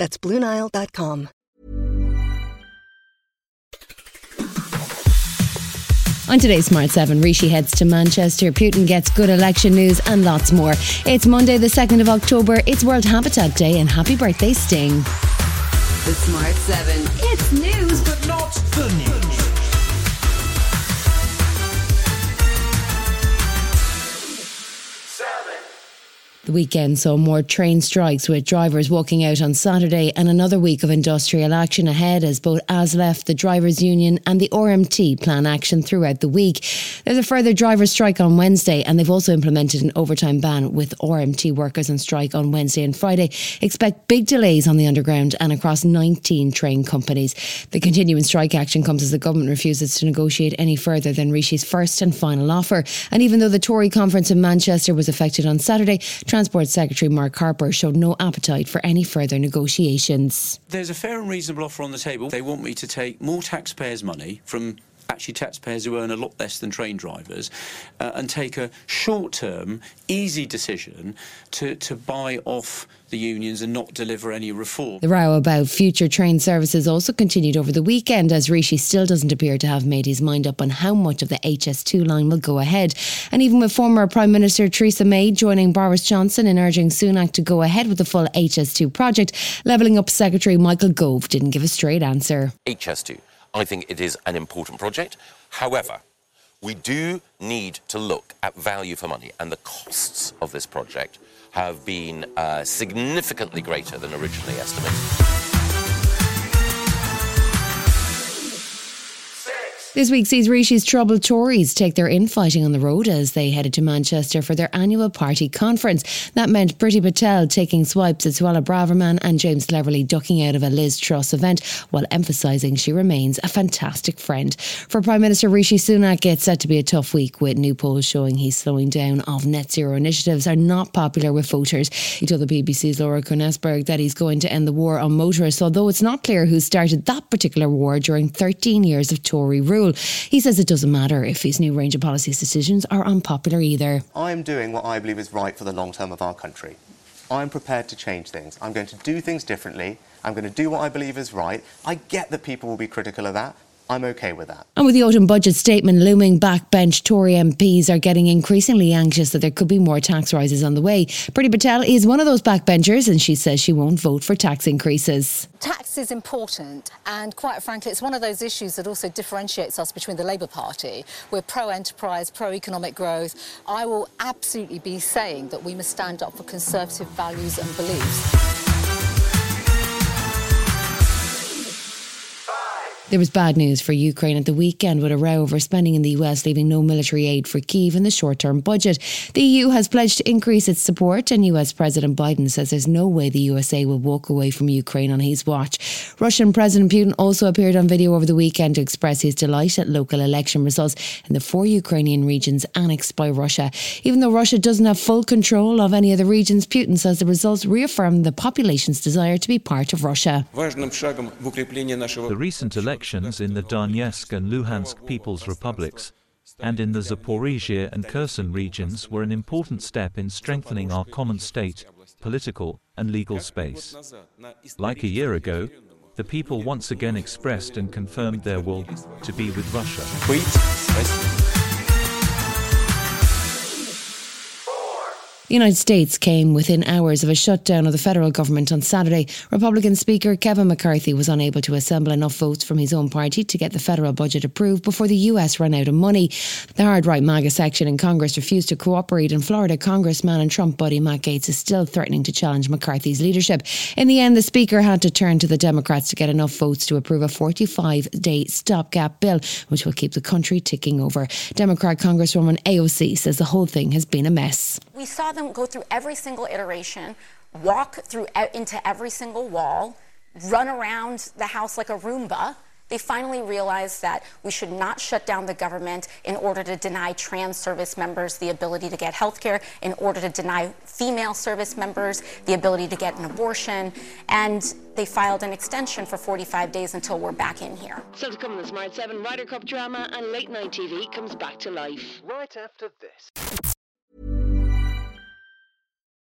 That's BlueNile.com. On today's Smart 7, Rishi heads to Manchester, Putin gets good election news, and lots more. It's Monday, the 2nd of October. It's World Habitat Day, and happy birthday, Sting. The Smart 7. It's news, but not the news. Weekend saw more train strikes with drivers walking out on Saturday and another week of industrial action ahead as both ASLEF, the Drivers' Union, and the RMT plan action throughout the week. There's a further drivers' strike on Wednesday, and they've also implemented an overtime ban with RMT workers on strike on Wednesday and Friday. Expect big delays on the underground and across 19 train companies. The continuing strike action comes as the government refuses to negotiate any further than Rishi's first and final offer. And even though the Tory conference in Manchester was affected on Saturday, Transport Secretary Mark Harper showed no appetite for any further negotiations. There's a fair and reasonable offer on the table. They want me to take more taxpayers' money from actually taxpayers who earn a lot less than train drivers uh, and take a short term, easy decision to, to buy off the unions and not deliver any reform. The row about future train services also continued over the weekend as Rishi still doesn't appear to have made his mind up on how much of the HS2 line will go ahead. And even with former Prime Minister Theresa May joining Boris Johnson in urging Sunak to go ahead with the full HS2 project, Levelling Up Secretary Michael Gove didn't give a straight answer. HS2 I think it is an important project. However, we do need to look at value for money, and the costs of this project have been uh, significantly greater than originally estimated. This week sees Rishi's troubled Tories take their infighting on the road as they headed to Manchester for their annual party conference. That meant Priti Patel taking swipes at Suella Braverman and James Cleverly ducking out of a Liz Truss event while emphasising she remains a fantastic friend. For Prime Minister Rishi Sunak, it's set to be a tough week with new polls showing he's slowing down of net zero initiatives are not popular with voters. He told the BBC's Laura Kuenssberg that he's going to end the war on motorists, although it's not clear who started that particular war during 13 years of Tory rule rule. He says it doesn't matter if his new range of policy decisions are unpopular either. I am doing what I believe is right for the long term of our country. I'm prepared to change things. I'm going to do things differently. I'm going to do what I believe is right. I get that people will be critical of that. I'm okay with that. And with the autumn budget statement looming, backbench Tory MPs are getting increasingly anxious that there could be more tax rises on the way. Priti Patel is one of those backbenchers, and she says she won't vote for tax increases. Tax is important, and quite frankly, it's one of those issues that also differentiates us between the Labour Party. We're pro enterprise, pro economic growth. I will absolutely be saying that we must stand up for conservative values and beliefs. There was bad news for Ukraine at the weekend with a row over spending in the US, leaving no military aid for Kiev in the short term budget. The EU has pledged to increase its support, and US President Biden says there's no way the USA will walk away from Ukraine on his watch. Russian President Putin also appeared on video over the weekend to express his delight at local election results in the four Ukrainian regions annexed by Russia. Even though Russia doesn't have full control of any of the regions, Putin says the results reaffirm the population's desire to be part of Russia. The recent election elections in the Donetsk and Luhansk People's Republics and in the Zaporizhia and Kherson regions were an important step in strengthening our common state, political, and legal space. Like a year ago, the people once again expressed and confirmed their will to be with Russia. The United States came within hours of a shutdown of the federal government on Saturday. Republican Speaker Kevin McCarthy was unable to assemble enough votes from his own party to get the federal budget approved before the US ran out of money. The hard right MAGA section in Congress refused to cooperate, and Florida Congressman and Trump buddy Matt Gaetz is still threatening to challenge McCarthy's leadership. In the end, the Speaker had to turn to the Democrats to get enough votes to approve a 45 day stopgap bill, which will keep the country ticking over. Democrat Congresswoman AOC says the whole thing has been a mess. We saw them go through every single iteration, walk through into every single wall, run around the house like a Roomba, they finally realized that we should not shut down the government in order to deny trans service members the ability to get health care, in order to deny female service members the ability to get an abortion, and they filed an extension for 45 days until we're back in here. So to come in the Smart 7 Ryder Cup drama and late night TV comes back to life. Right after this.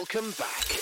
Welcome back.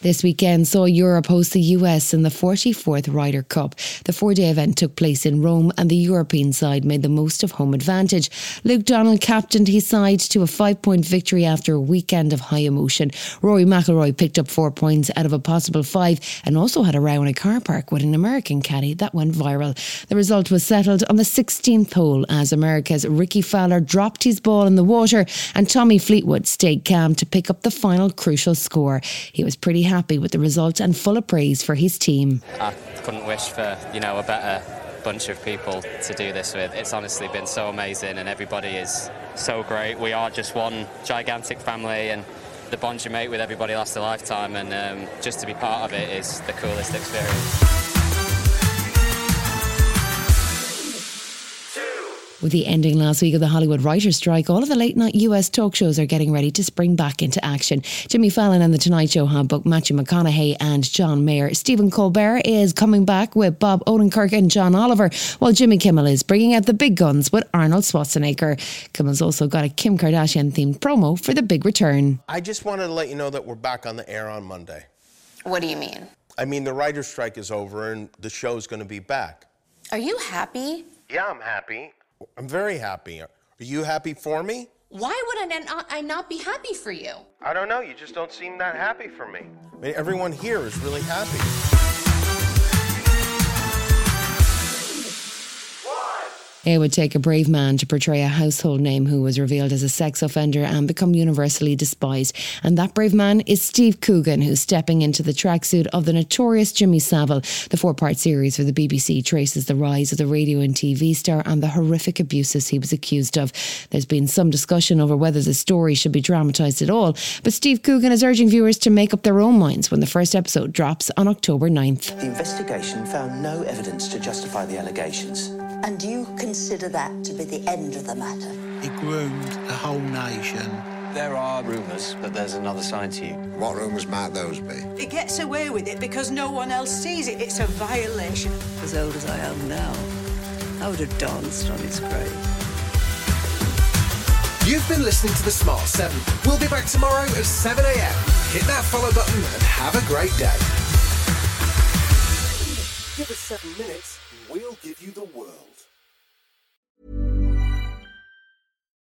This weekend saw Europe host the US in the 44th Ryder Cup. The four day event took place in Rome and the European side made the most of home advantage. Luke Donald captained his side to a five point victory after a weekend of high emotion. Rory McIlroy picked up four points out of a possible five and also had a row in a car park with an American caddy that went viral. The result was settled on the 16th hole as America's Rickie Fowler dropped his ball in the water and Tommy Fleetwood stayed calm to pick up the final crucial score. He was pretty happy with the result and full of praise for his team. I couldn't wish for, you know, a better bunch of people to do this with. It's honestly been so amazing and everybody is so great. We are just one gigantic family and the bond you make with everybody lasts a lifetime and um, just to be part of it is the coolest experience. With the ending last week of the Hollywood writers' strike, all of the late night US talk shows are getting ready to spring back into action. Jimmy Fallon and The Tonight Show have booked Matthew McConaughey and John Mayer. Stephen Colbert is coming back with Bob Odenkirk and John Oliver, while Jimmy Kimmel is bringing out the big guns with Arnold Schwarzenegger. Kimmel's also got a Kim Kardashian themed promo for the big return. I just wanted to let you know that we're back on the air on Monday. What do you mean? I mean, the writer's strike is over and the show's going to be back. Are you happy? Yeah, I'm happy. I'm very happy. Are you happy for me? Why would I not, I not be happy for you? I don't know. You just don't seem that happy for me. I mean, everyone here is really happy. It would take a brave man to portray a household name who was revealed as a sex offender and become universally despised. And that brave man is Steve Coogan, who's stepping into the tracksuit of the notorious Jimmy Savile. The four part series for the BBC traces the rise of the radio and TV star and the horrific abuses he was accused of. There's been some discussion over whether the story should be dramatised at all, but Steve Coogan is urging viewers to make up their own minds when the first episode drops on October 9th. The investigation found no evidence to justify the allegations. And you consider that to be the end of the matter? He groomed the whole nation. There are rumours that there's another side to you. What rumours might those be? He gets away with it because no one else sees it. It's a violation. As old as I am now, I would have danced on his grave. You've been listening to The Smart 7. We'll be back tomorrow at 7 a.m. Hit that follow button and have a great day. Give us seven minutes, we'll give you the world.